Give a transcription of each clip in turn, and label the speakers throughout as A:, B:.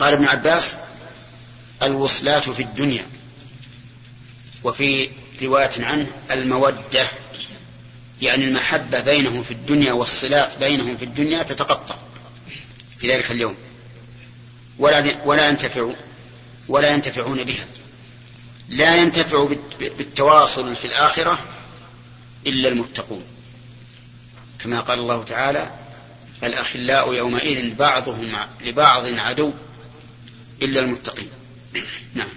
A: قال ابن عباس الوصلات في الدنيا وفي رواية عنه المودة يعني المحبة بينهم في الدنيا والصلات بينهم في الدنيا تتقطع في ذلك اليوم. ولا ولا ينتفع ولا ينتفعون بها. لا ينتفع بالتواصل في الآخرة إلا المتقون. كما قال الله تعالى الأخلاء يومئذ بعضهم لبعض عدو. إلا المتقين. نعم.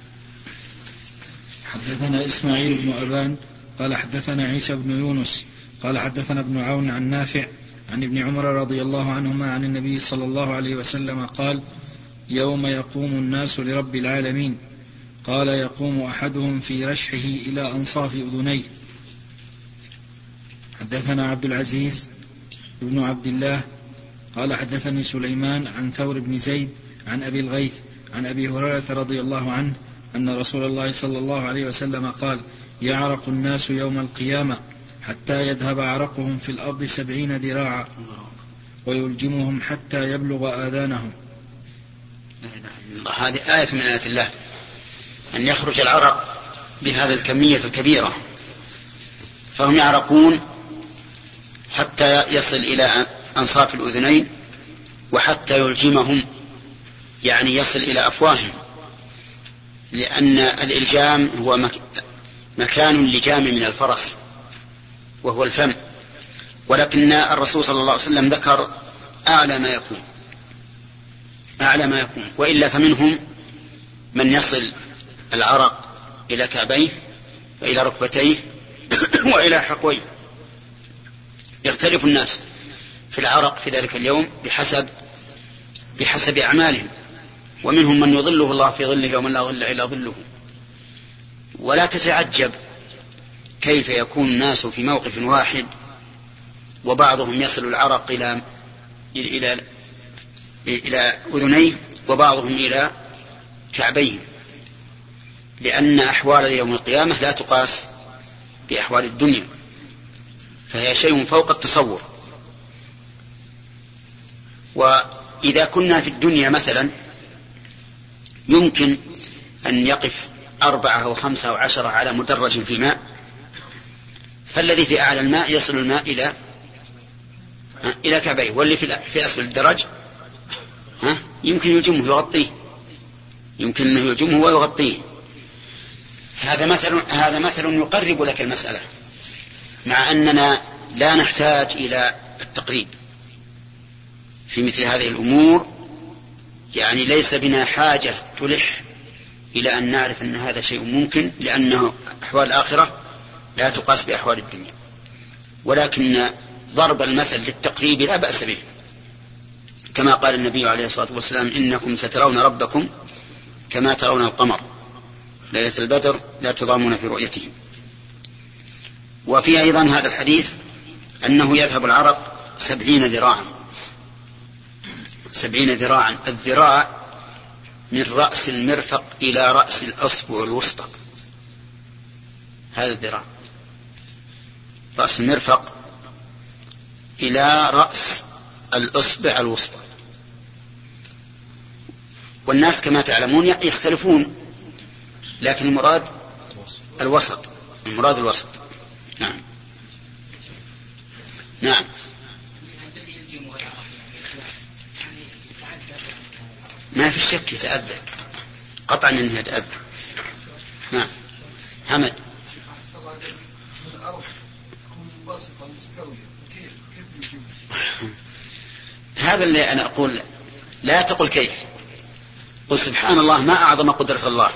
B: حدثنا إسماعيل بن أبان قال حدثنا عيسى بن يونس قال حدثنا ابن عون عن نافع عن ابن عمر رضي الله عنهما عن النبي صلى الله عليه وسلم قال يوم يقوم الناس لرب العالمين. قال يقوم أحدهم في رشحه إلى أنصاف أذنيه. حدثنا عبد العزيز بن عبد الله قال حدثني سليمان عن ثور بن زيد عن أبي الغيث عن أبي هريرة رضي الله عنه أن رسول الله صلى الله عليه وسلم قال يعرق الناس يوم القيامة حتى يذهب عرقهم في الأرض سبعين ذراعا ويلجمهم حتى يبلغ آذانهم.
A: هذه آية من آيات الله أن يخرج العرق بهذه الكمية الكبيرة فهم يعرقون حتى يصل إلى أنصاف الأذنين وحتى يلجمهم. يعني يصل إلى أفواههم. لأن الإلجام هو مكان اللجام من الفرس وهو الفم. ولكن الرسول صلى الله عليه وسلم ذكر أعلى ما يكون. أعلى ما يكون. وإلا فمنهم من يصل العرق إلى كعبيه وإلى ركبتيه وإلى حقويه. يختلف الناس في العرق في ذلك اليوم بحسب بحسب أعمالهم. ومنهم من يظله الله في ظله يوم لا ظل إلا ظله. ولا تتعجب كيف يكون الناس في موقف واحد وبعضهم يصل العرق إلى إلى إلى أذنيه وبعضهم إلى كعبيه. لأن أحوال يوم القيامة لا تقاس بأحوال الدنيا. فهي شيء فوق التصور. وإذا كنا في الدنيا مثلا يمكن أن يقف أربعة أو خمسة أو عشرة على مدرج في الماء فالذي في أعلى الماء يصل الماء إلى إلى كعبيه واللي في أسفل الدرج ها يمكن يلجمه يغطيه. يمكن أنه يلجمه ويغطيه. هذا مثل هذا مثل يقرب لك المسألة مع أننا لا نحتاج إلى التقريب في مثل هذه الأمور. يعني ليس بنا حاجة تلح إلى أن نعرف أن هذا شيء ممكن لأنه أحوال الآخرة لا تقاس بأحوال الدنيا. ولكن ضرب المثل للتقريب لا بأس به. كما قال النبي عليه الصلاة والسلام إنكم سترون ربكم كما ترون القمر. ليلة البدر لا تضامون في رؤيته وفي أيضا هذا الحديث أنه يذهب العرق سبعين ذراعا. سبعين ذراعا. الذراع من رأس المرفق إلى رأس الأصبع الوسطى هذا الذراع. رأس المرفق إلى رأس الإصبع الوسطى. والناس كما تعلمون يختلفون لكن المراد الوسط. المراد الوسط. نعم. نعم. ما في شك يتأذى. قطعا إنه يتأذى. نعم. حمد. هذا اللي أنا أقول لا تقل كيف. قل سبحان الله ما أعظم قدرة الله.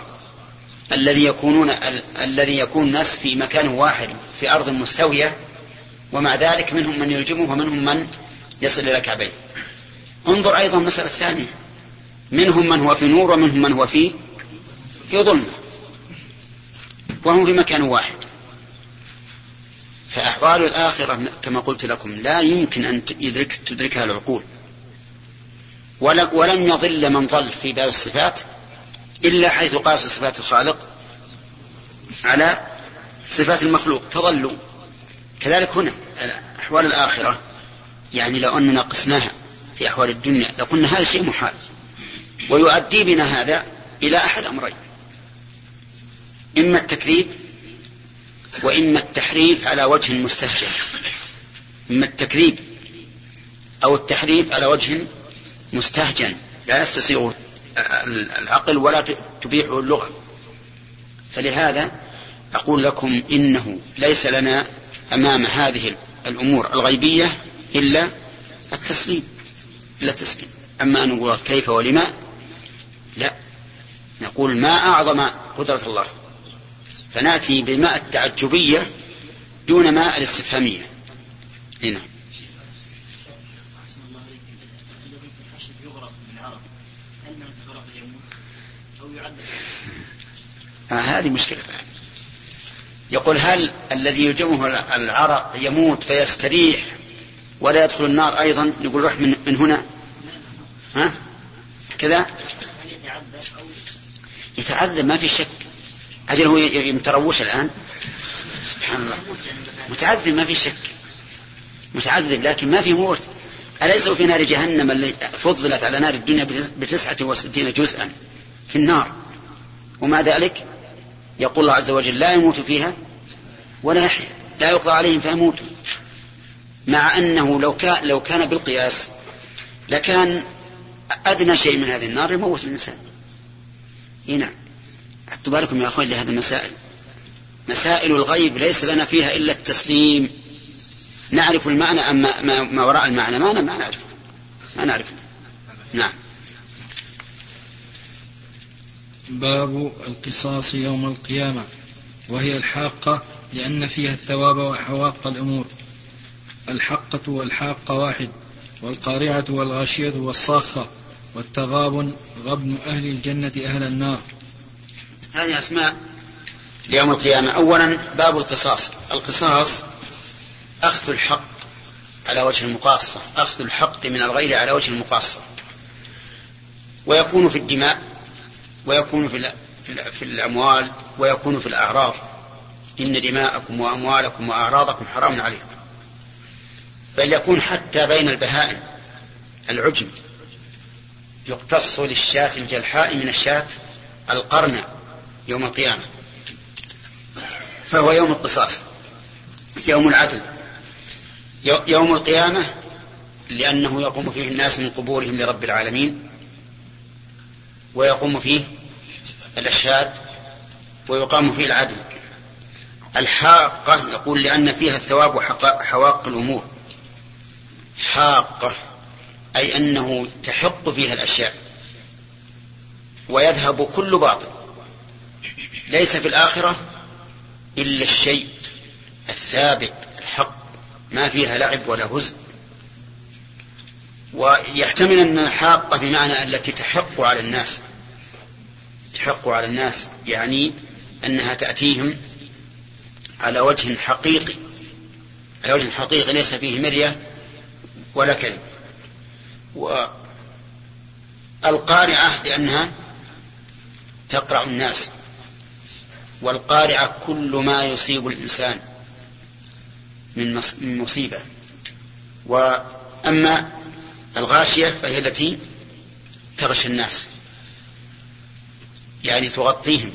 A: الذي يكونون ال... الذي يكون الناس في مكان واحد في أرض مستوية ومع ذلك منهم من يلجمه ومنهم من يصل إلى كعبيه انظر أيضا مسألة ثانية. منهم من هو في نور ومنهم من هو في في ظلمة. وهم في مكان واحد. فأحوال الآخرة كما قلت لكم لا يمكن أن يدرك تدركها العقول. ولم يضل من ضل في باب الصفات إلا حيث قاس صفات الخالق على صفات المخلوق. فضلوا. كذلك هنا أحوال الآخرة. يعني لو أننا قسناها في أحوال الدنيا لقلنا هذا شيء محال. ويؤدي بنا هذا إلى أحد أمرين. إما التكذيب وإما التحريف على وجه مستهجن إما التكذيب أو التحريف على وجه مستهجن لا يستسيغ العقل ولا تبيحه اللغة. فلهذا أقول لكم إنه ليس لنا أمام هذه الأمور الغيبية إلا التسليم. إلا التسليم. أما أن نقول كيف ولما لا. نقول ما أعظم قدرة الله. فنأتي بماء التعجبية دون ماء الاستفهامية. هنا آه هذه مشكلة. يقول هل الذي يلجمه العرق يموت فيستريح ولا يدخل النار أيضا؟ يقول روح من, من هنا. ها؟ كذا؟ يتعذب ما في شك. أجل هو متروش الآن. سبحان الله. متعذب ما في شك. متعذب لكن ما في موت. أليس في نار جهنم التي فضلت على نار الدنيا بتسعة وستين جزءا؟ في النار. ومع ذلك يقول الله عز وجل لا يموت فيها ولا يحيا. لا يقضى عليهم فيموتوا مع أنه لو كان, لو كان بالقياس لكان أدنى شيء من هذه النار يموت الإنسان نعم. حطوا بالكم يا أخوان لهذه المسائل. مسائل الغيب ليس لنا فيها إلا التسليم. نعرف المعنى أما ما وراء المعنى؟ ما ما نعرفه ما نعرفه نعم.
B: باب القصاص يوم القيامة. وهي الحاقة لأن فيها الثواب وحواق الأمور. الحقة والحاقة واحد. والقارعة والغاشية والصاخة والتغابن غبن أهل الجنة أهل النار.
A: هذه أسماء. ليوم القيامة. أولا باب القصاص. القصاص أخذ الحق على وجه المقاصة. أخذ الحق من الغير على وجه المقاصة. ويكون في الدماء ويكون في في الأموال ويكون في الأعراض. إن دماءكم وأموالكم وأعراضكم حرام عليكم. بل يكون حتى بين البهائم. العجم. يقتص للشاة الجلحاء من الشاة القرنة يوم القيامة. فهو يوم القصاص. يوم العدل. يوم القيامة لأنه يقوم فيه الناس من قبورهم لرب العالمين. ويقوم فيه الأشهاد. ويقام فيه العدل. الحاقة يقول لأن فيها الثواب وحواق الأمور. حاقة أي أنه تحق فيها الأشياء ويذهب كل باطل. ليس في الآخرة إلا الشيء الثابت الحق ما فيها لعب ولا هزء. ويحتمل أن الحاقة بمعنى التي تحق على الناس. تحق على الناس يعني أنها تأتيهم على وجه حقيقي على وجه حقيقي ليس فيه مرية ولا كذب. والقارعة لأنها تقرع الناس. والقارعة كل ما يصيب الإنسان من مصيبة. وأما الغاشية فهي التي تغشى الناس. يعني تغطيهم.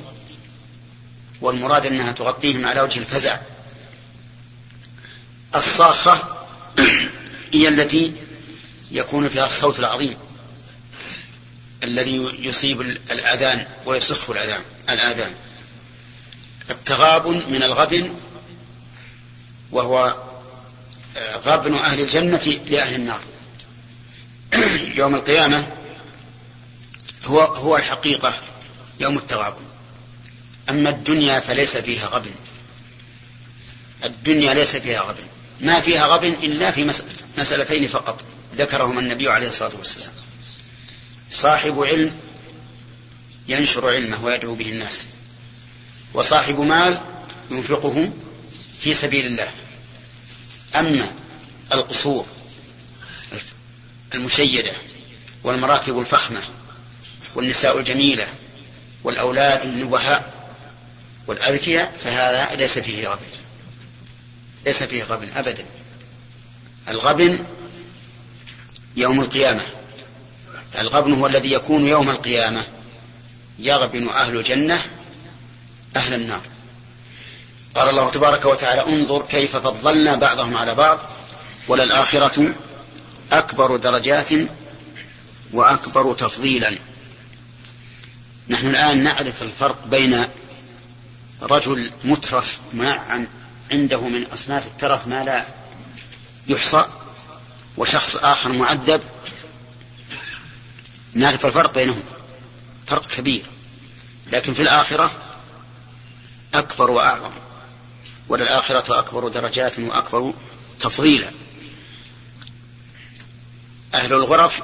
A: والمراد أنها تغطيهم على وجه الفزع. الصاخة هي التي يكون فيها الصوت العظيم الذي يصيب الأذان ويصخ الأذان الآذان. التغابن من الغبن وهو آه، غبن أهل الجنة لأهل النار. يوم القيامة هو هو الحقيقة يوم التغابن أما الدنيا فليس فيها غبن الدنيا ليس فيها غبن ما فيها غبن إلا في مسألتين فقط. ذكرهما النبي عليه الصلاة والسلام. صاحب علم ينشر علمه ويدعو به الناس. وصاحب مال ينفقه في سبيل الله. أما القصور المشيدة والمراكب الفخمة والنساء الجميلة والأولاد النبهاء والأذكياء فهذا ليس فيه غبن ليس فيه غبن أبدا. الغبن يوم القيامة. الغبن هو الذي يكون يوم القيامة. يغبن أهل الجنة أهل النار. قال الله تبارك وتعالى انظر كيف فضلنا بعضهم على بعض وللآخرة أكبر درجات وأكبر تفضيلا. نحن الآن نعرف الفرق بين رجل مترف ما عنده من أصناف الترف ما لا يحصى وشخص آخر معذب. نعرف الفرق بينهم فرق كبير. لكن في الآخرة أكبر وأعظم وللآخرة أكبر درجات وأكبر تفضيلا. أهل الغرف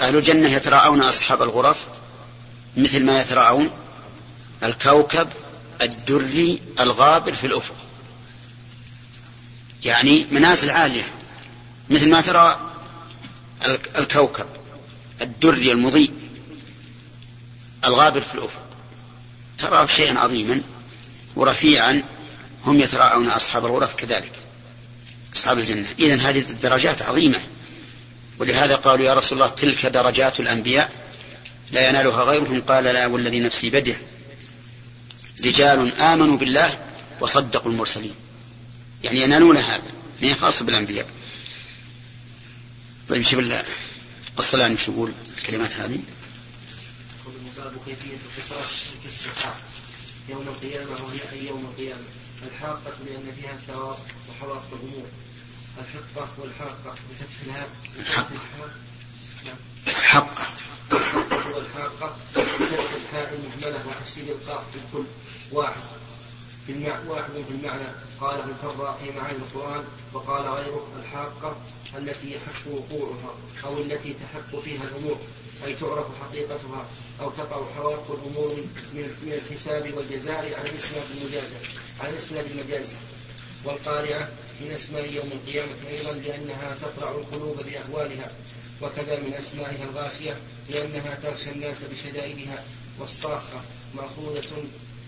A: أهل الجنة يتراءون أصحاب الغرف مثل ما يتراءون الكوكب الدري الغابر في الأفق. يعني منازل عالية مثل ما ترى الكوكب الدري المضيء الغابر في الأفق. ترى شيئا عظيما ورفيعا هم يتراءون أصحاب الغرف كذلك أصحاب الجنة. إذن هذه الدرجات عظيمة ولهذا قالوا يا رسول الله تلك درجات الأنبياء لا ينالها غيرهم. قال لا والذي نفسي بده رجال آمنوا بالله وصدقوا المرسلين. يعني ينالون هذا هي خاصة بالأنبياء طيب شوف الصلاة شو يقول الكلمات هذه
C: باب كيفية القصاص كالسحاق يوم القيامة وهي أي يوم القيامة الحاقة لأن فيها الثواب وحواق الأمور الحقة والحاقة بفتح الهاء
A: الحقة الحقة
C: والحاقة بفتح الحاء المهملة وتشديد القاف في الكل واحد في المعنى واحد في المعنى قاله الفراء في معاني القرآن وقال غيره الحاقة التي يحق وقوعها أو التي تحق فيها الأمور أي تعرف حقيقتها أو تقع حوادث الأمور من الحساب والجزاء على الإسناد المجازة على الإسناد المجازي. والقارعة من أسماء يوم القيامة أيضا لأنها تقرع القلوب بأهوالها وكذا من أسمائها الغاشية لأنها تغشى الناس بشدائدها والصاخة مأخوذة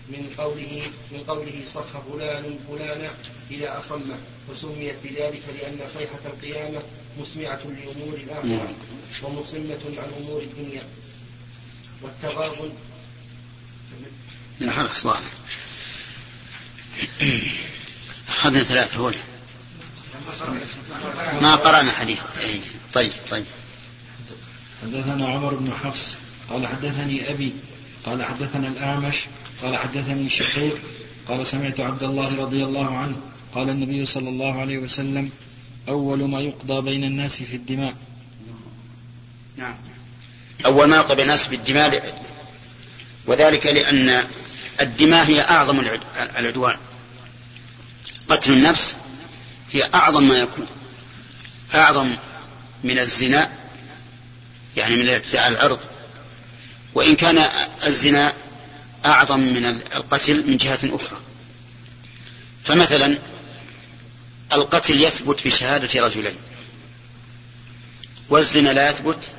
C: من قوله من قوله صخ فلان فلانا إذا أصمه وسميت بذلك لأن صيحة القيامة مسمعة لأمور الآخرة نعم. ومصمة عن أمور الدنيا. والتغابن.
A: من خلص واضح أخذنا ثلاثة هنا ما قرأنا حديث. إيه، طيب طيب.
B: حدثنا عمر بن حفص قال حدثني أبي قال حدثنا الأعمش قال حدثني شقيق قال سمعت عبد الله رضي الله عنه قال النبي صلى الله عليه وسلم أول ما يقضى بين الناس في الدماء.
A: نعم. أول ما يقضى بين الناس في الدماء وذلك لأن الدماء هي أعظم العدوان. قتل النفس هي أعظم ما يكون أعظم من الزنا يعني من الاعتداء على العرض. وإن كان الزنا أعظم من القتل من جهة أخرى. فمثلا القتل يثبت بشهادة رجلين. والزنا لا يثبت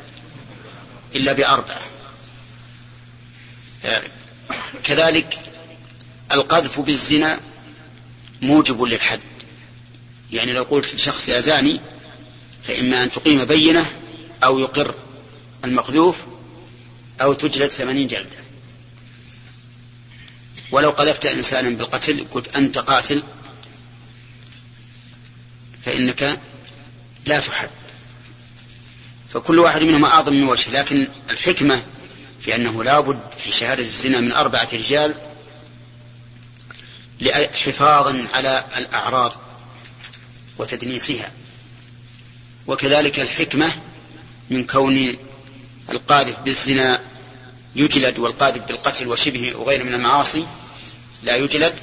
A: إلا بأربعة. كذلك القذف بالزنا موجب للحد. يعني لو قلت لشخص يا زاني فإما أن تقيم بينة أو يقر المقذوف أو تجلد ثمانين جلدة. ولو قذفت إنسانا بالقتل قلت أنت قاتل فإنك لا تحد فكل واحد منهما أعظم من وجه لكن الحكمة في أنه لا بد في شهادة الزنا من أربعة رجال حفاظا على الأعراض وتدنيسها. وكذلك الحكمة من كون القاذف بالزنا يجلد والقاذف بالقتل وشبهه وغيره من المعاصي لا يجلد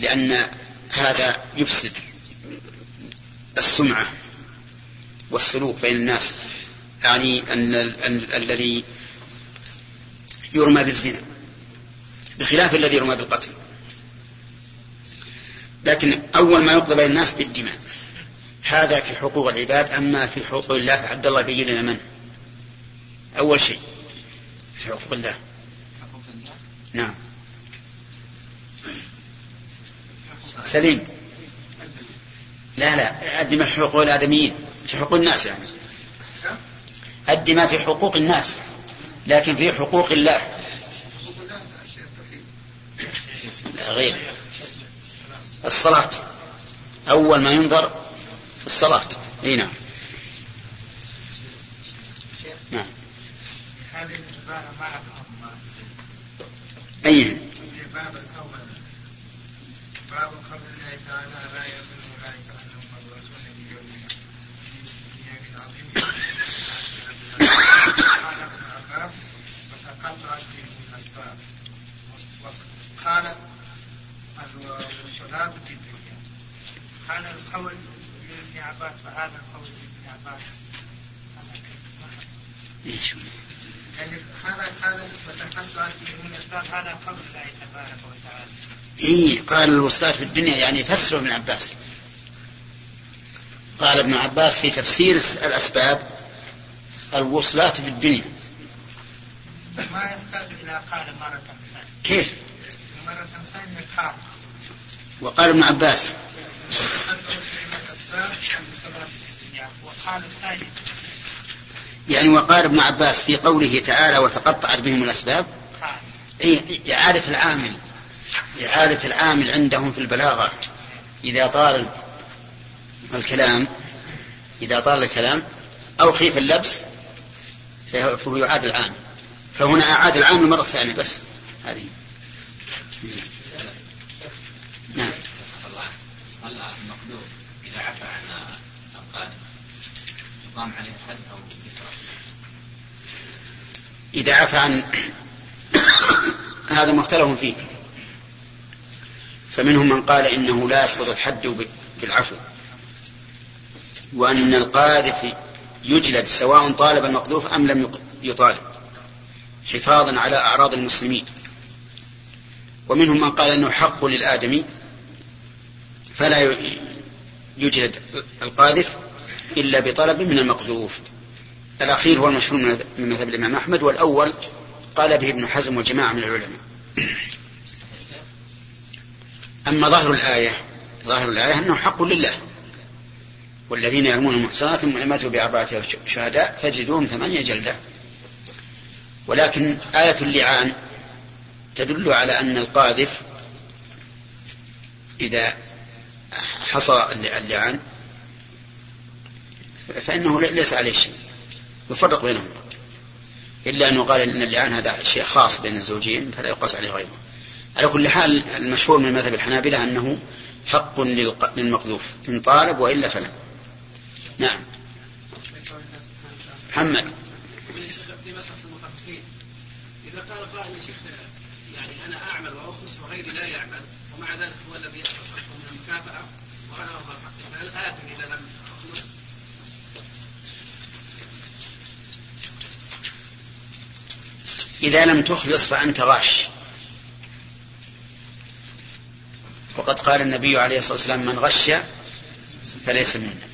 A: لأن هذا يفسد السمعة والسلوك بين الناس. يعني أن الذي يرمى بالزنا بخلاف الذي يرمى بالقتل. لكن أول ما يقضى بين الناس بالدماء. هذا في حقوق العباد أما في حقوق الله فعبد الله يبين لنا من أول شيء. في حقوق الله نعم. سليم. لا لا الدماء حقوق الآدميين. في حقوق الناس يعني. أدي ما في حقوق الناس لكن في حقوق الله. غير. الصلاة. أول ما ينظر في الصلاة. أي نعم هذه العبارة ما أي. الباب الأول باب قول الله تعالى لا يظن أولئك أنهم مبعوثون ليوم يوم عظيم قال ابن عباس وتقطعت الأسباب وقال الصلاة في الدنيا قال القول لابن عباس فهذا القول لابن عباس. إيش؟ هذا قال وتقطعت الأسباب هذا قول الله تبارك وتعالى. إيه قال الوصلات في الدنيا يعني يفسره ابن عباس. قال ابن عباس في تفسير الأسباب الوصلات في الدنيا. ما يحتاج إلى قال مرة ثانية. كيف؟ مرة ثانية قال. وقال ابن عباس. يعني وقال ابن عباس في قوله تعالى وتقطعت بهم الأسباب. أي إعادة العامل. إعادة العامل عندهم في البلاغة. إذا طال الكلام إذا طال الكلام أو خيف اللبس فهو يعاد العامل. فهنا أعاد العامل مرة ثانية بس. هذه. نعم. المقدور. إذا عفى عن القادم يقام عليه حد أو إذا عفى عن هذا مختلف فيه. فمنهم من قال إنه لا يسقط الحد بالعفو وأن القاذف يجلد سواء طالب المقذوف أم لم يطالب حفاظا على أعراض المسلمين. ومنهم من قال أنه حق للآدمي فلا يجلد القاذف إلا بطلب من المقذوف. الأخير هو المشهور من مذهب الإمام أحمد والأول قال به ابن حزم وجماعة من العلماء. أما ظاهر الآية ظاهر الآية أنه حق لله. والذين يرمون المحصنات ثم ماتوا بأربعة شهداء فجدوهم ثمانية جلدة ولكن آية اللعان تدل على أن القاذف إذا حصى اللعان فإنه ليس عليه شيء. يفرق بينهم. إلا أنه قال إن اللعان هذا شيء خاص بين الزوجين فلا يقاس عليه غيره. على كل حال المشهور من مذهب الحنابلة أنه حق للمقذوف إن طالب وإلا فلا. نعم. محمد. إذا قال قائل يا شيخ يعني أنا أعمل وأخلص وغيري لا يعمل ومع ذلك هو الذي يأخذ من المكافأة وأنا أظهر حقي فهل آثم إذا لم أخلص إذا لم تخلص فأنت غاش. وقد قال النبي عليه الصلاة والسلام من غش فليس منا.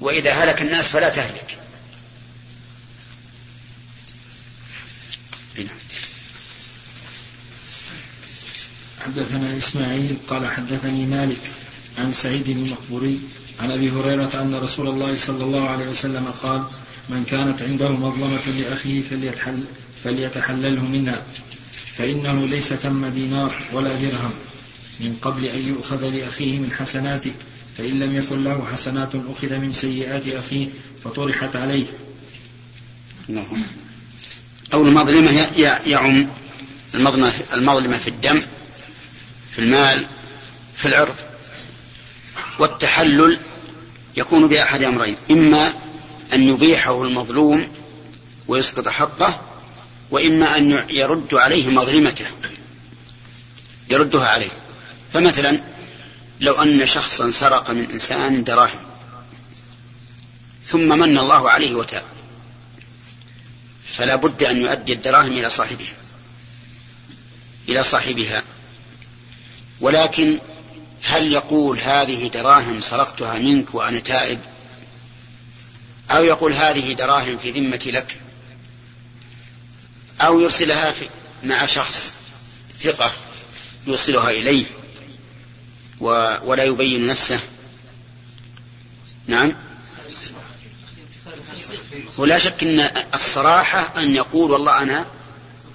A: وإذا هلك الناس فلا تهلك.
B: حدثنا إسماعيل قال حدثني مالك عن سعيد المقبوري عن أبي هريرة أن رسول الله صلى الله عليه وسلم قال من كانت عنده مظلمة لأخيه فليتحل فليتحلله منها فإنه ليس تم دينار ولا درهم. من قبل أن يؤخذ لأخيه من حسناته فإن لم يكن له حسنات أخذ من سيئات أخيه فطرحت عليه.
A: نعم. أو المظلمة يعم المظلمة في الدم في المال في العرض. والتحلل يكون بأحد أمرين. إما أن يبيحه المظلوم ويسقط حقه وإما أن يرد عليه مظلمته يردها عليه. فمثلا لو أن شخصا سرق من إنسان دراهم ثم من الله عليه وتاب فلا بد أن يؤدي الدراهم إلى صاحبها إلى صاحبها. ولكن هل يقول هذه دراهم سرقتها منك وأنا تائب؟ أو يقول هذه دراهم في ذمتي لك. أو يرسلها في مع شخص ثقة يوصلها إليه ولا يبين نفسه. نعم. ولا شك أن الصراحة أن يقول والله أنا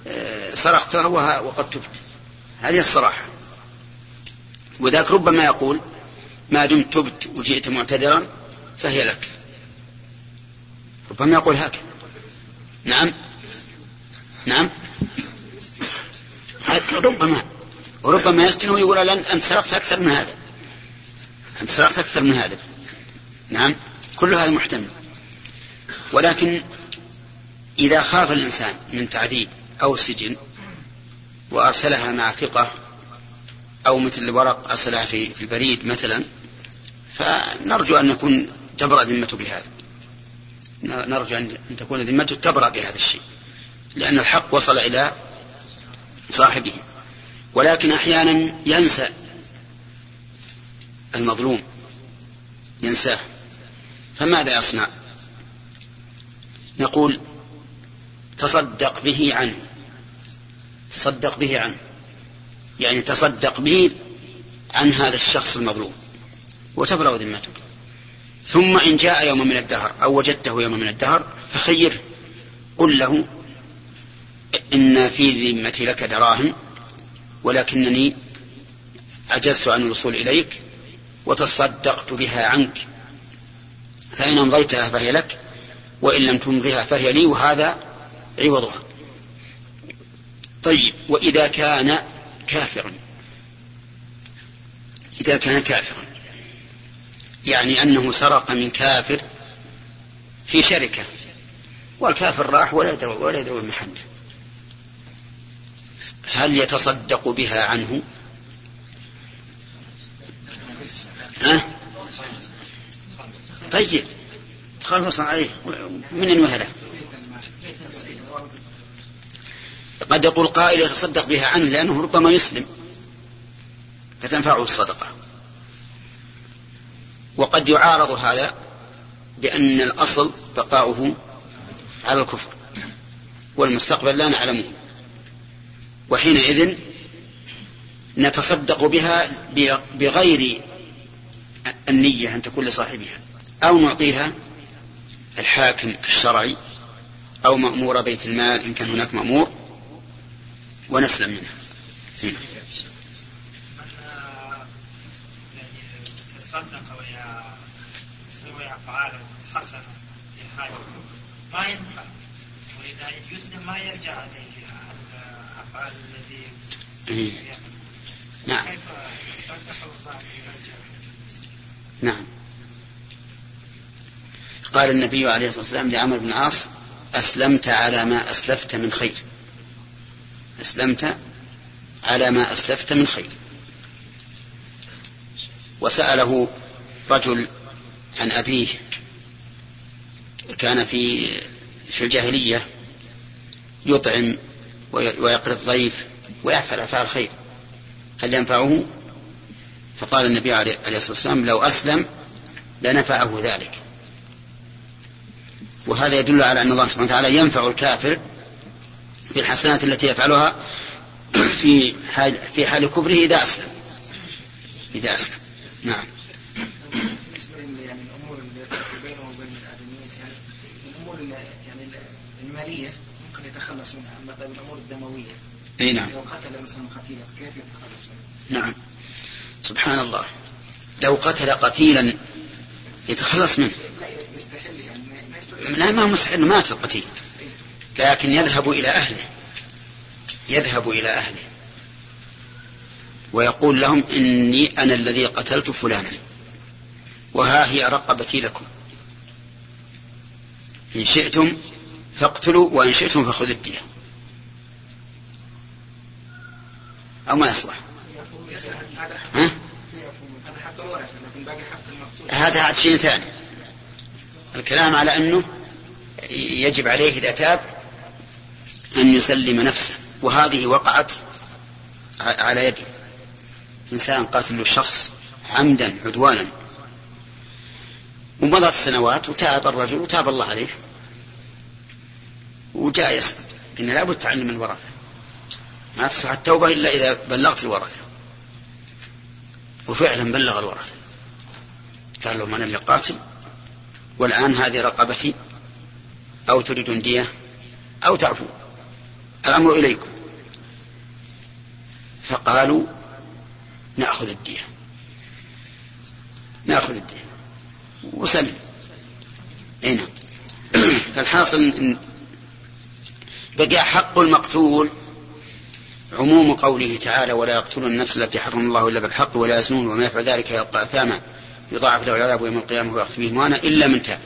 A: آه، سرقتها وقد تبت. هذه الصراحة. وذاك ربما يقول ما دمت تبت وجئت معتذرا فهي لك. ربما يقول هكذا نعم. نعم. ربما. وربما يسجن ويقول أنت سرقت أكثر من هذا. أنت سرقت أكثر من هذا. نعم. كل هذا محتمل. ولكن إذا خاف الإنسان من تعذيب أو سجن وأرسلها مع ثقة أو مثل الورق أرسلها في في البريد مثلا فنرجو أن نكون تبرأ ذمته بهذا. نرجو أن تكون ذمته تبرأ بهذا الشيء لأن الحق وصل إلى صاحبه. ولكن أحيانا ينسى المظلوم ينساه. فماذا يصنع؟ نقول تصدق به عنه. تصدق به عنه. يعني تصدق به عن هذا الشخص المظلوم. وتبرأ ذمتك. ثم إن جاء يوم من الدهر أو وجدته يوم من الدهر فخيره قل له إن في ذمتي لك دراهم ولكنني عجزت عن الوصول إليك وتصدقت بها عنك. فإن أمضيتها فهي لك وإن لم تمضها فهي لي وهذا عوضها. طيب وإذا كان كافرا إذا كان كافرا يعني أنه سرق من كافر في شركة والكافر راح ولا يدري ولا يدري المحل هل يتصدق بها عنه؟ ها؟ طيب خلص عليه من المهلة قد يقول قائل يتصدق بها عنه لأنه ربما يسلم فتنفعه الصدقة وقد يعارض هذا بأن الأصل بقاؤه على الكفر والمستقبل لا نعلمه وحينئذ نتصدق بها بغير النية أن تكون لصاحبها أو نعطيها الحاكم الشرعي أو مأمور بيت المال إن كان هناك مأمور ونسلم منها هنا.
D: تصدق ويسوي أفعال حسنة في حال ما ينفع. وإذا يسلم ما يرجع عليه الأفعال التي
A: إيه. نعم.
D: كيف يصدق يرجع
A: نعم. قال النبي عليه الصلاة والسلام لعمر بن العاص أسلمت على ما أسلفت من خير. أسلمت على ما أسلفت من خير. وسأله رجل عن أبيه كان في في الجاهلية يطعم ويقري الضيف ويفعل أفعال خير هل ينفعه؟ فقال النبي عليه الصلاة والسلام لو أسلم لنفعه ذلك. وهذا يدل على أن الله سبحانه وتعالى ينفع الكافر في الحسنات التي يفعلها في حال في حال كفره إذا أسلم. إذا أسلم. نعم
E: يعني الأمور اللي بينه وبين الادميين يعني الأمور يعني الماليه ممكن يتخلص منها أما طيب الأمور الدموية.
A: أي نعم.
E: لو قتل مثلا قتيلا كيف يتخلص منها؟
A: نعم. سبحان الله. لو قتل قتيلا يتخلص منه.
E: لا يستحل يعني ما يستحل.
A: لا ما هو مستحيل مات القتيل. لكن يذهب إلى أهله. يذهب إلى أهله. ويقول لهم إني أنا الذي قتلت فلانا. وها هي رقبتي لكم. إن شئتم فاقتلوا وإن شئتم فخذوا الدية. أو ما يصلح. ها؟
E: هذا
A: هذا شيء ثاني. الكلام على أنه يجب عليه إذا تاب أن يسلم نفسه. وهذه وقعت على يده. إنسان قاتل شخص عمدا عدوانا. ومضت السنوات وتاب الرجل وتاب الله عليه. يسأل قلنا لابد تعلم الورثة ما تصح التوبة إلا إذا بلغت الورثة. وفعلا بلغ الورثة. قال لهم أنا اللي قاتل؟ والآن هذه رقبتي؟ أو تريدون دية؟ أو تعفو؟ الأمر إليكم. فقالوا نأخذ الدية. نأخذ الدية. وسلم. أي نعم. فالحاصل إن بقى حق المقتول عموم قوله تعالى ولا يقتلون النفس التي حرم الله إلا بالحق ولا يزنون وما يفعل ذلك يلقى أثاما يضاعف له العذاب يوم القيامة ويخفي به مهانا إلا من تاب.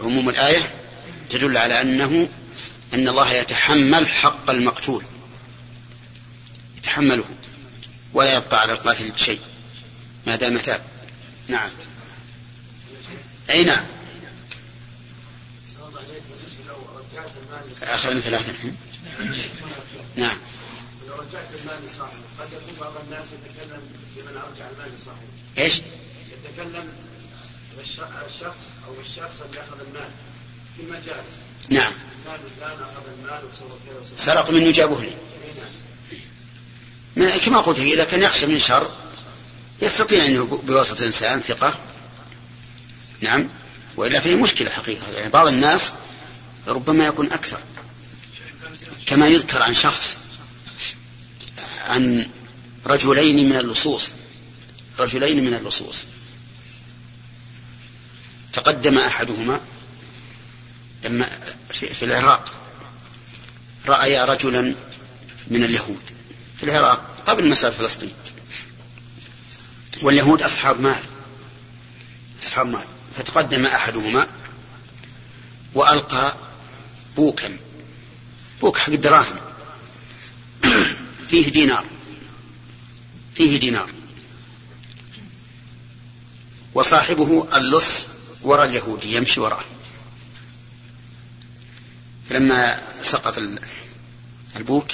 A: عموم الآية تدل على أنه أن الله يتحمل حق المقتول. يتحمله ولا يبقى على القاتل شيء ما دام تاب. نعم. أي نعم. أخذنا ثلاثة. نعم.
F: لو رجعت المال لصاحبه قد يكون بعض الناس يتكلم بمن ارجع المال لصاحبه
A: إيش؟
F: يتكلم الشخص أو الشخص اللي اخذ المال في مجالس
A: نعم.
F: فلان فلان اخذ المال وسوى كذا
A: سرق منه جابه لي. ما- كما قلت إذا كان يخشى من شر يستطيع أنه بواسطة إنسان ثقة. نعم. وإلا فيه مشكلة حقيقة. يعني بعض الناس ربما يكون أكثر. كما يذكر عن شخص عن رجلين من اللصوص رجلين من اللصوص. تقدم أحدهما لما في, العراق. رأي رجلا من اليهود. في العراق قبل مسألة فلسطين. واليهود أصحاب مال. أصحاب مال. فتقدم أحدهما وألقى بوكا بوك حق الدراهم. فيه دينار. فيه دينار. وصاحبه اللص وراء اليهودي يمشي وراءه. فلما سقط ال- البوك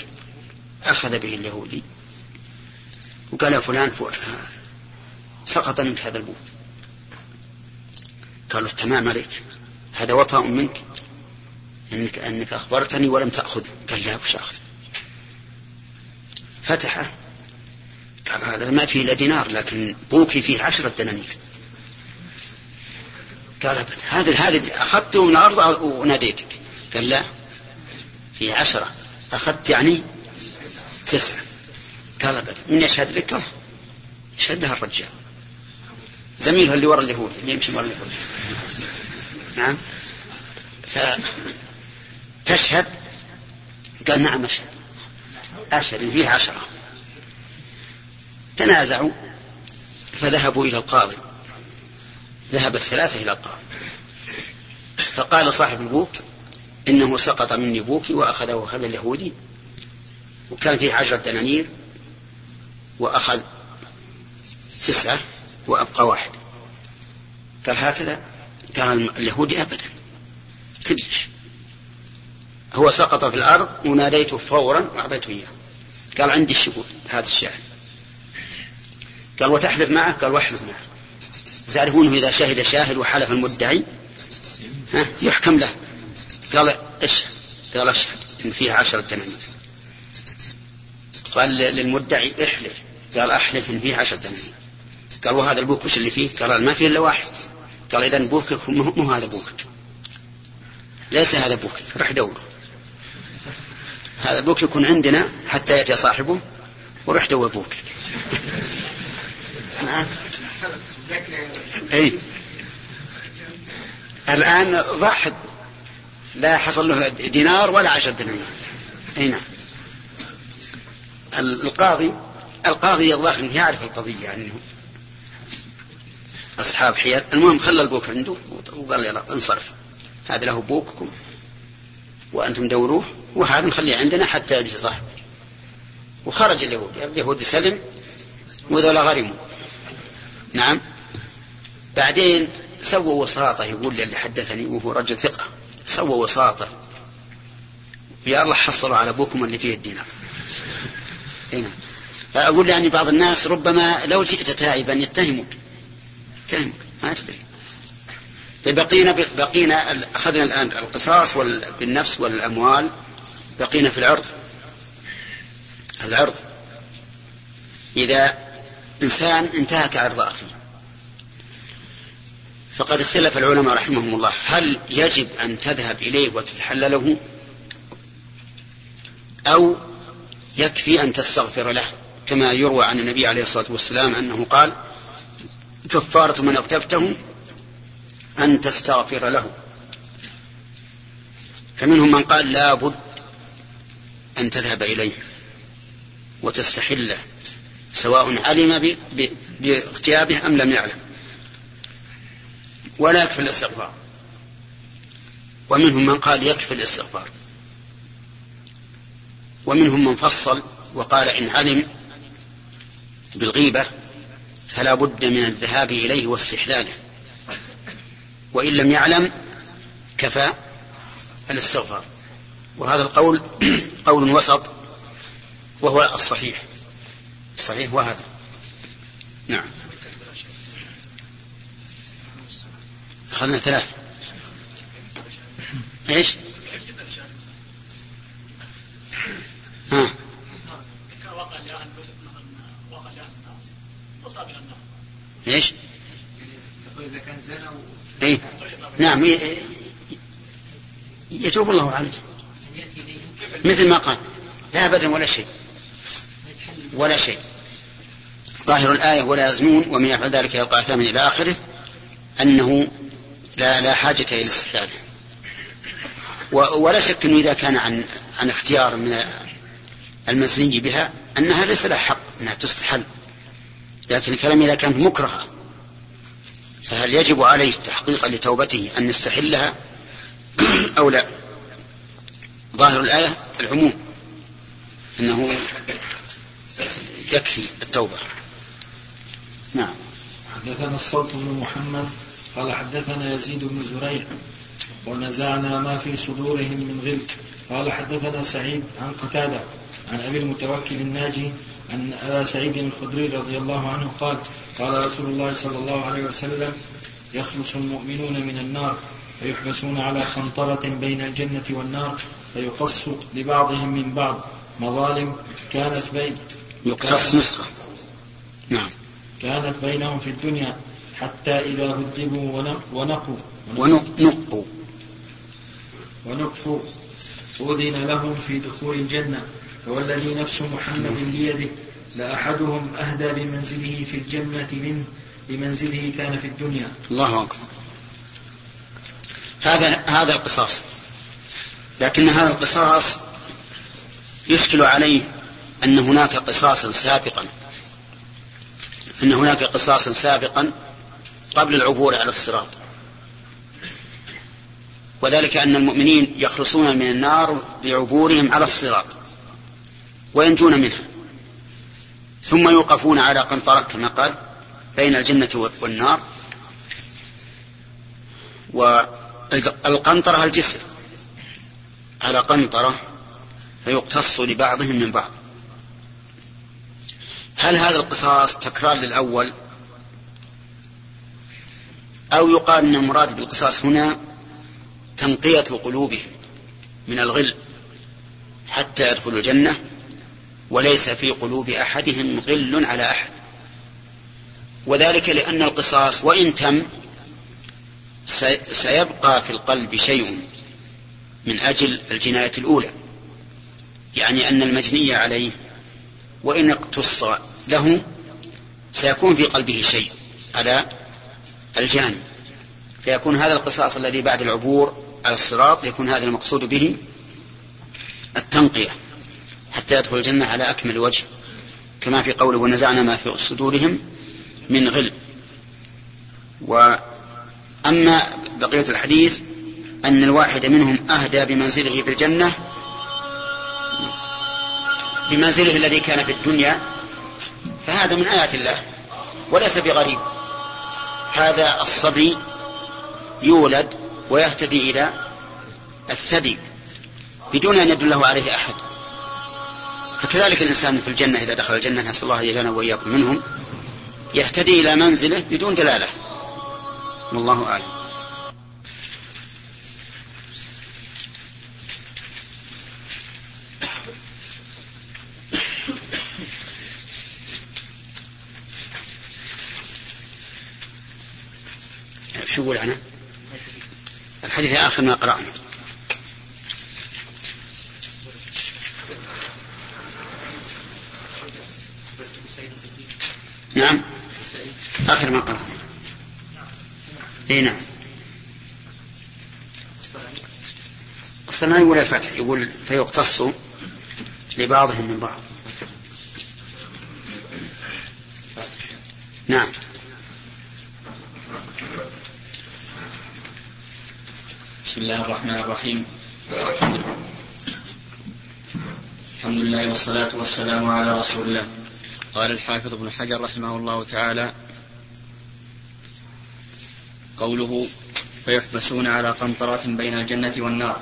A: أخذ به اليهودي وقال يا فلان سقط منك هذا البوك قال له تمام عليك هذا وفاء منك. انك انك أخبرتني ولم تاخذه قال لا وش أخذ؟ فتحه. قال هذا ما فيه إلا دينار لكن بوكي فيه عشرة دنانير. قال. هذا هذا اخذته من الأرض وناديتك. قال لا فيه عشرة. أخذت يعني تسعة. قال. من يشهد لك؟ قال يشهد لها الرجال. زميله اللي وراء اليهود اللي يمشي وراء اليهود. نعم. فتشهد قال نعم أشهد. أشهد فيه عشرة. تنازعوا فذهبوا إلى القاضي. ذهب الثلاثة إلى القاضي. فقال صاحب البوك إنه سقط مني بوكي وأخذه هذا اليهودي وكان فيه عشرة دنانير وأخذ تسعة وأبقى واحد. قال هكذا قال اليهودي أبدا كلش. هو سقط في الأرض وناديته فورا وأعطيته إياه. قال عندي الشهود هذا الشاهد. قال وتحلف معه؟ قال واحلف معه. وتعرفونه إذا شهد شاهد وحلف المدعي؟ ها؟ يحكم له. قال اشهد. قال اشهد. إن فيها عشرة دنانير. قال للمدعي احلف. قال احلف إن فيها عشرة دنانير. قال وهذا البوك وش اللي فيه؟ قال ما فيه إلا واحد. قال اذا بوكك مو هذا بوكك. ليس هذا بوكك. رح دوره هذا بوك يكون عندنا حتى يأتي صاحبه وروح نعم اي الآن ضحك. لا حصل له دينار ولا عشر دنانير اي نعم. القاضي القاضي الظاهر إنه يعرف القضية يعني إنه أصحاب حيل. المهم خلى البوك عنده وقال يلا انصرف. هذا له بوككم وأنتم دوروه. وهذا نخليه عندنا حتى يجي صاحبه. وخرج اليهودي. اليهودي سلم وذولا غرموا نعم. بعدين سووا وساطة يقول لي اللي حدثني وهو رجل ثقة. سووا وساطة. يا الله حصلوا على أبوكم اللي فيه الدينار. هنا فأقول يعني بعض الناس ربما لو جئت تائبا يتهمك. يتهمك. ما تدري. طيب بقينا بقينا أخذنا الآن القصاص. بالنفس والأموال. بقينا في العرض. العرض. إذا إنسان انتهك عرض أخيه. فقد اختلف العلماء رحمهم الله. هل يجب أن تذهب إليه وتتحلله؟ أو يكفي أن تستغفر له؟ كما يروى عن النبي عليه الصلاة والسلام أنه قال كفارة من اغتبته أن تستغفر له. فمنهم من قال لا بد أن تذهب إليه وتستحله سواء علم باغتيابه أم لم يعلم. ولا يكفي الاستغفار. ومنهم من قال يكفي الاستغفار. ومنهم من فصل وقال إن علم بالغيبة فلا بد من الذهاب إليه واستحلاله. وإن لم يعلم كفى الاستغفار. وهذا القول قول وسط وهو الصحيح. الصحيح وهذا نعم. أخذنا ثلاث. إيش؟ ها. إيش؟
E: إذا كان زنا
A: اي نعم يتوب الله عليه. مثل ما قال. لا ابدا ولا شيء. ولا شيء. ظاهر الآية ولا يزنون ومن يفعل ذلك يلقى أثاما إلى آخره أنه لا لا حاجة إلى الاستحلال ولا شك أنه إذا كان عن عن اختيار من المزني بها أنها ليس لها حق أنها تستحل. لكن الكلام إذا كانت مكرهة فهل يجب عليه تحقيقا لتوبته أن يستحلها؟ أو لا؟ ظاهر الآية العموم أنه يكفي التوبة. نعم.
B: حدثنا الصوت بن محمد قال حدثنا يزيد بن زريع ونزعنا ما في صدورهم من غل. قال حدثنا سعيد عن قتادة عن أبي المتوكل الناجي أن أبا سعيد الخدري رضي الله عنه قال قال رسول الله صلى الله عليه وسلم يخلص المؤمنون من النار. فيحبسون على قنطرة بين الجنة والنار فيقص لبعضهم من بعض. مظالم كانت بين
A: يقتص نسخة نعم.
B: كانت بينهم في الدنيا حتى إذا هذبوا ونقوا.
A: ونقوا.
B: ونقفوا أذن لهم في دخول الجنة. والذي نفس محمد بيده لأحدهم أهدى بمنزله في الجنة منه بمنزله كان في الدنيا.
A: الله أكبر. هذا هذا القصاص. لكن هذا القصاص يشكل عليه أن هناك قصاصا سابقا. أن هناك قصاصا سابقا قبل العبور على الصراط. وذلك أن المؤمنين يخلصون من النار بعبورهم على الصراط. وينجون منها. ثم يوقفون على قنطرة كما قال بين الجنة والنار. والقنطرة الجسر. على قنطرة فيقتص لبعضهم من بعض. هل هذا القصاص تكرار للأول؟ أو يقال أن المراد بالقصاص هنا تنقية قلوبهم من الغل حتى يدخلوا الجنة وليس في قلوب أحدهم غل على أحد. وذلك لأن القصاص وإن تم سيبقى في القلب شيء من أجل الجناية الأولى يعني أن المجني عليه وإن اقتص له سيكون في قلبه شيء على الجاني فيكون هذا القصاص الذي بعد العبور على الصراط يكون هذا المقصود به التنقية حتى يدخل الجنة على أكمل وجه كما في قوله ونزعنا ما في صدورهم من غل. وأما بقية الحديث أن الواحد منهم أهدى بمنزله في الجنة بمنزله الذي كان في الدنيا فهذا من آيات الله وليس بغريب. هذا الصبي يولد ويهتدي إلى الثدي بدون أن يدله عليه أحد. فكذلك الإنسان في الجنة إذا دخل الجنة نسأل الله أن يجعلنا وإياكم منهم يهتدي إلى منزله بدون دلالة. والله أعلم. شو يقول عنه الحديث آخر ما قرأنا. نعم. آخر ما قرأنا. اي نعم. الصناعي ولا الفتح يقول فيقتص لبعضهم من بعض. نعم.
G: بسم الله الرحمن الرحيم. الحمد لله والصلاة والسلام على رسول الله. قال الحافظ ابن حجر رحمه الله تعالى قوله فيحبسون على قنطرة بين الجنة والنار.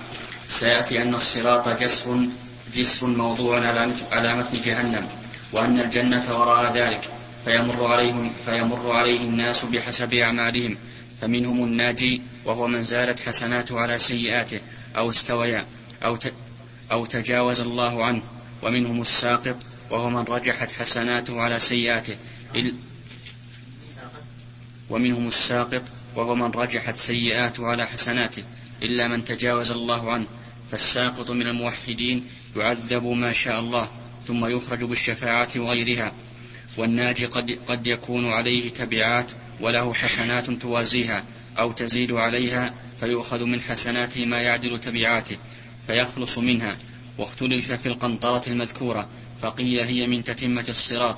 G: سيأتي أن الصراط جسر جسر موضوع على متن جهنم وأن الجنة وراء ذلك. فيمر عليهم فيمر عليه الناس بحسب أعمالهم. فمنهم الناجي وهو من زالت حسناته على سيئاته أو استويا أو أو تجاوز الله عنه. ومنهم الساقط وهو من رجحت حسناته على سيئاته. ومنهم الساقط وهو من رجحت سيئاته على حسناته إلا من تجاوز الله عنه فالساقط من الموحدين يعذب ما شاء الله ثم يخرج بالشفاعة وغيرها. والناجي قد, قد يكون عليه تبعات وله حسنات توازيها أو تزيد عليها فيؤخذ من حسناته ما يعدل تبعاته فيخلص منها. واختلف في القنطرة المذكورة فقيل هي من تتمة الصراط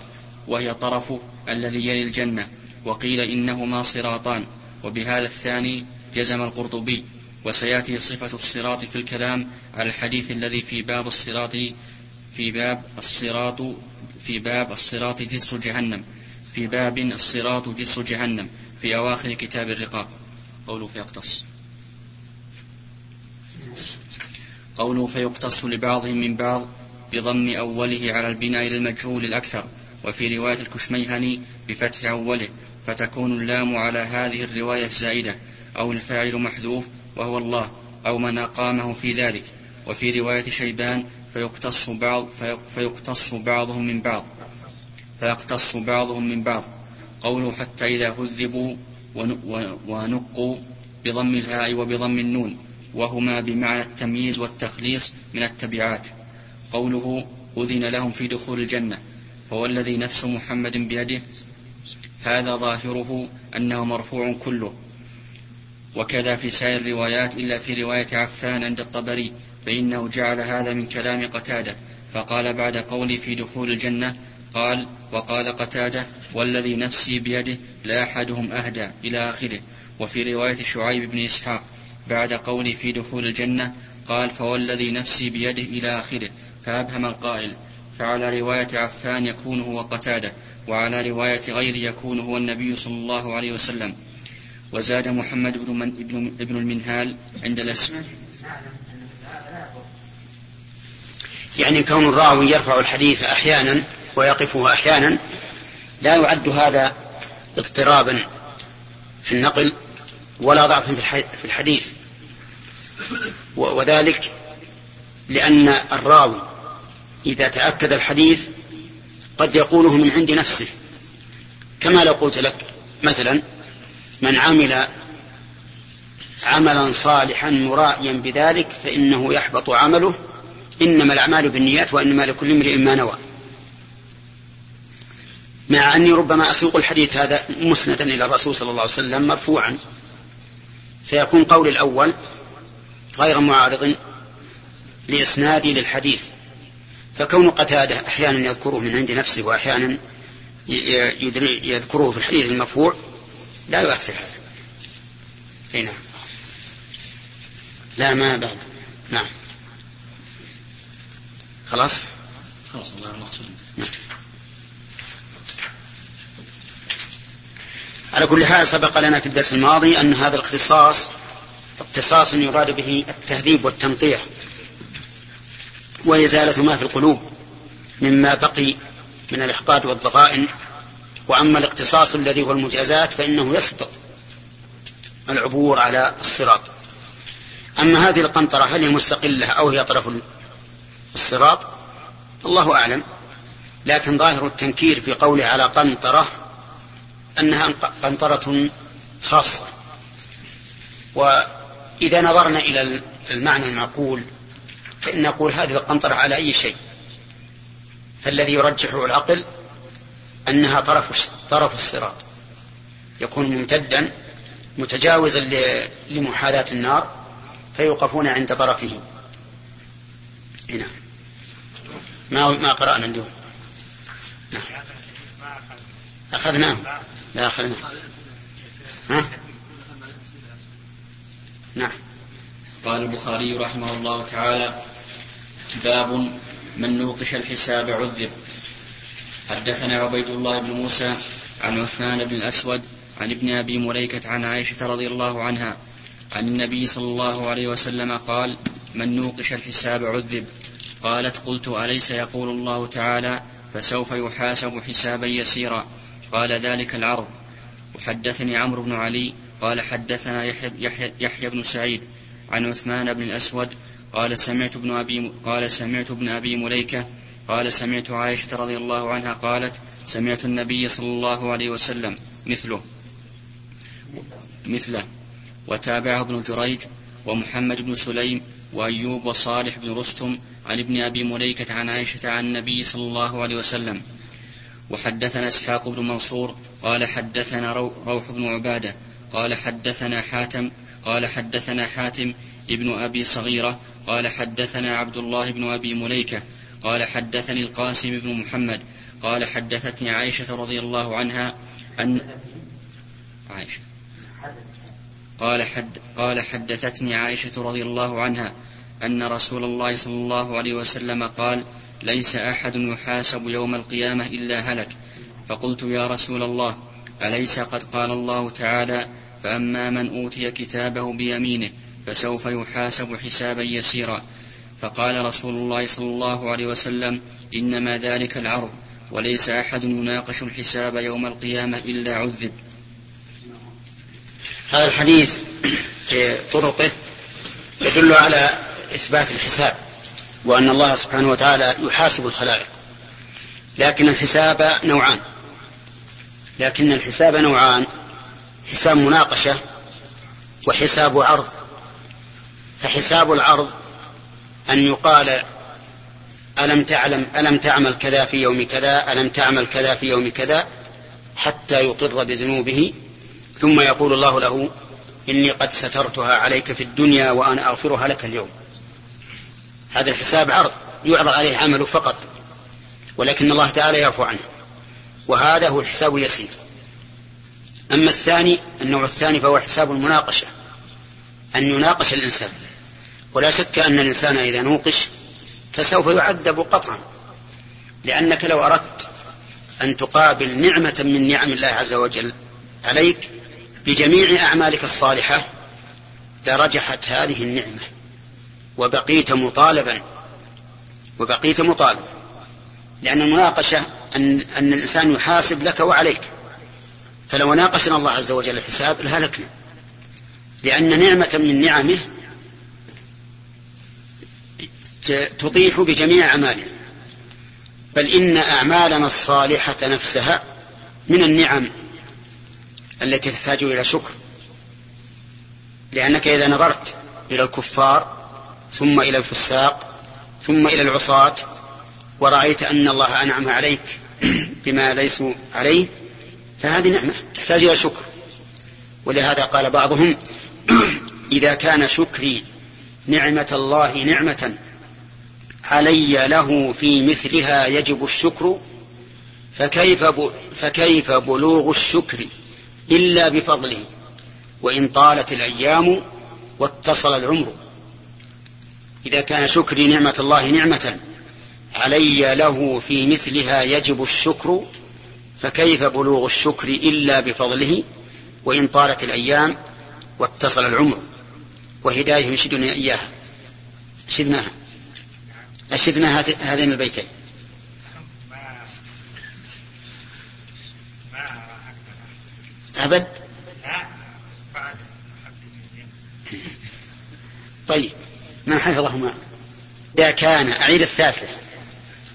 G: وهي طرفه الذي يلي الجنة وقيل إنهما صراطان. وبهذا الثاني جزم القرطبي وسيأتي صفة الصراط في الكلام على الحديث الذي في باب الصراط في باب الصراط في باب الصراط جسر جهنم في باب الصراط جسر جهنم في أواخر كتاب الرقاق قوله فيقتص. قوله فيقتص لبعضهم من بعض بضم أوله على البناء للمجهول الأكثر وفي رواية الكشميهني بفتح أوله. فتكون اللام على هذه الرواية الزائدة أو الفاعل محذوف وهو الله أو من أقامه في ذلك. وفي رواية شيبان فيقتص بعض فيقتص بعضهم من بعض. فيقتص بعضهم من بعض. قوله حتى إذا هذبوا ونقوا بضم الهاء وبضم النون وهما بمعنى التمييز والتخليص من التبعات. قوله أذن لهم في دخول الجنة فوالذي نفس محمد بيده هذا ظاهره أنه مرفوع كله. وكذا في سائر الروايات إلا في رواية عفان عند الطبري فإنه جعل هذا من كلام قتادة. فقال بعد قولي في دخول الجنة قال وقال قتادة والذي نفسي بيده لا أحدهم أهدى إلى آخره. وفي رواية شعيب بن إسحاق بعد قولي في دخول الجنة قال فوالذي نفسي بيده إلى آخره. فأبهم القائل فعلى رواية عفان يكون هو قتادة وعلى رواية غيره يكون هو النبي صلى الله عليه وسلم. وزاد محمد بن, من ابن, ابن المنهال عند الاسم
A: يعني كون الراوي يرفع الحديث أحيانا ويقفه أحيانا لا يعد هذا اضطرابا في النقل ولا ضعفا في الحديث. وذلك لأن الراوي إذا تأكد الحديث قد يقوله من عند نفسه. كما لو قلت لك مثلا من عمل عملا صالحا مرائيا بذلك فإنه يحبط عمله إنما الأعمال بالنيات وإنما لكل امرئ ما نوى. مع أني ربما أسوق الحديث هذا مسندا إلى الرسول صلى الله عليه وسلم مرفوعا. فيكون قول الأول غير معارض لإسنادي للحديث. فكون قتادة أحيانا يذكره من عند نفسه وأحيانا يذكره في الحديث المرفوع لا يؤثر هذا. أي نعم. لا ما بعد. نعم. خلاص؟
G: خلاص الله المقصود
A: نعم. على كل حال سبق لنا في الدرس الماضي أن هذا الاختصاص اختصاص يراد به التهذيب والتنقية وإزالة ما في القلوب مما بقي من الإحباط والضغائن. وأما الاقتصاص الذي هو المجازات فإنه يسبق العبور على الصراط. أما هذه القنطرة هل هي مستقلة أو هي طرف الصراط؟ الله أعلم. لكن ظاهر التنكير في قوله على قنطرة أنها قنطرة خاصة. وإذا نظرنا إلى المعنى المعقول فإن نقول هذه القنطرة على أي شيء. فالذي يرجحه العقل أنها طرف طرف الصراط. يكون ممتدا متجاوزا لمحاذاة النار فيوقفون عند طرفه. نعم ما ما قرأنا اليوم؟ نعم. أخذناه لا أخذناه ها؟ نعم.
G: قال البخاري رحمه الله تعالى باب من نوقش الحساب عذب. حدثنا عبيد الله بن موسى عن عثمان بن الأسود عن ابن أبي مليكة عن عائشة رضي الله عنها عن النبي صلى الله عليه وسلم قال من نوقش الحساب عذب. قالت قلت أليس يقول الله تعالى فسوف يحاسب حسابا يسيرا قال ذلك العرض. وحدثني عمرو بن علي قال حدثنا يحيى, يحيى, بن سعيد عن عثمان بن الأسود قال سمعت ابن أبي قال سمعت ابن أبي مليكة قال سمعت عائشة رضي الله عنها قالت سمعت النبي صلى الله عليه وسلم مثله مثله وتابعه ابن جريج ومحمد بن سليم وأيوب وصالح بن رستم عن ابن أبي مليكة عن عائشة عن النبي صلى الله عليه وسلم. وحدثنا إسحاق بن منصور قال حدثنا روح بن عبادة قال حدثنا حاتم قال حدثنا حاتم ابن أبي صغيرة قال حدثنا عبد الله بن أبي مليكة قال حدثني القاسم بن محمد قال حدثتني عائشة رضي الله عنها أن عائشة. قال حد قال حدثتني عائشة رضي الله عنها أن رسول الله صلى الله عليه وسلم قال ليس أحد يحاسب يوم القيامة إلا هلك فقلت يا رسول الله أليس قد قال الله تعالى فأما من أوتي كتابه بيمينه فسوف يحاسب حسابا يسيرا. فقال رسول الله صلى الله عليه وسلم إنما ذلك العرض وليس أحد يناقش الحساب يوم القيامة إلا عذب.
A: هذا الحديث في طرقه يدل على إثبات الحساب وأن الله سبحانه وتعالى يحاسب الخلائق. لكن الحساب نوعان. لكن الحساب نوعان حساب مناقشة وحساب عرض. فحساب العرض أن يقال ألم تعلم ألم تعمل كذا في يوم كذا ألم تعمل كذا في يوم كذا حتى يقر بذنوبه ثم يقول الله له إني قد سترتها عليك في الدنيا وأنا أغفرها لك اليوم. هذا الحساب عرض يعرض عليه عمله فقط ولكن الله تعالى يعفو عنه وهذا هو الحساب اليسير. أما الثاني النوع الثاني فهو حساب المناقشة أن يناقش الإنسان. ولا شك أن الإنسان إذا نوقش فسوف يعذب قطعا لأنك لو أردت أن تقابل نعمة من نعم الله عز وجل عليك بجميع أعمالك الصالحة لرجحت هذه النعمة. وبقيت مطالبا وبقيت مطالبا لأن المناقشة أن, أن الإنسان يحاسب لك وعليك. فلو ناقشنا الله عز وجل الحساب لهلكنا لأن نعمة من نعمه تطيح بجميع أعمالنا. بل إن أعمالنا الصالحة نفسها من النعم التي تحتاج إلى شكر. لأنك إذا نظرت إلى الكفار ثم إلى الفساق ثم إلى العصاة ورأيت أن الله أنعم عليك بما ليسوا عليه فهذه نعمة تحتاج إلى شكر. ولهذا قال بعضهم إذا كان شكري نعمة الله نعمة علي له في مثلها يجب الشكر فكيف فكيف بلوغ الشكر إلا بفضله؟ وإن طالت الأيام واتصل العمر. إذا كان شكري نعمة الله نعمة علي له في مثلها يجب الشكر فكيف بلوغ الشكر إلا بفضله؟ وإن طالت الأيام واتصل العمر. وهداية يشدني إياها. شدناها. أشدنا هذين البيتين. أبد؟ طيب ما حفظهما. إذا كان أعيد الثالثة.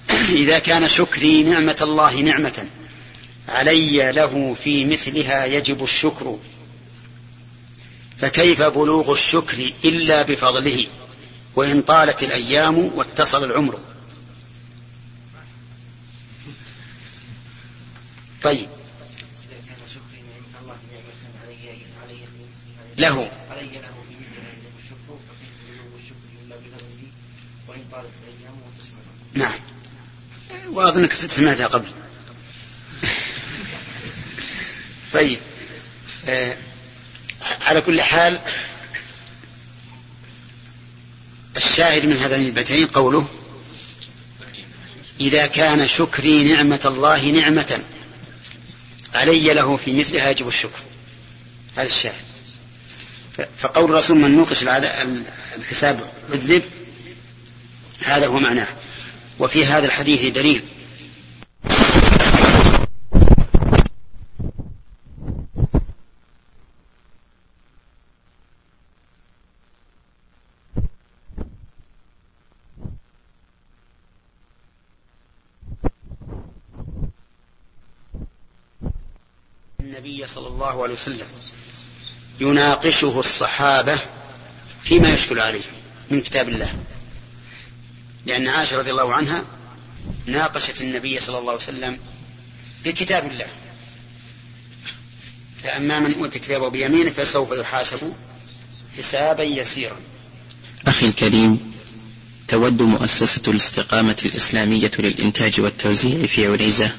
A: إذا كان شكري نعمة الله نعمة علي له في مثلها يجب الشكر. فكيف بلوغ الشكر إلا بفضله؟ وإن طالت الأيام واتصل العمر. طيب. له. نعم. وأظنك سمعتها قبل. طيب. آه على كل حال الشاهد من هذين البيتين قوله إذا كان شكري نعمة الله نعمة علي له في مثلها يجب الشكر. هذا الشاهد. فقول الرسول من نوقش الحساب عذب هذا هو معناه. وفي هذا الحديث دليل. صلى الله عليه وسلم يناقشه الصحابة فيما يشكل عليه من كتاب الله. لأن عائشة رضي الله عنها ناقشت النبي صلى الله عليه وسلم بكتاب الله. فأما من أوتي كتابه بيمينه فسوف يحاسب حسابا يسيرا.
H: أخي الكريم تود مؤسسة الاستقامة الإسلامية للإنتاج والتوزيع في عنيزة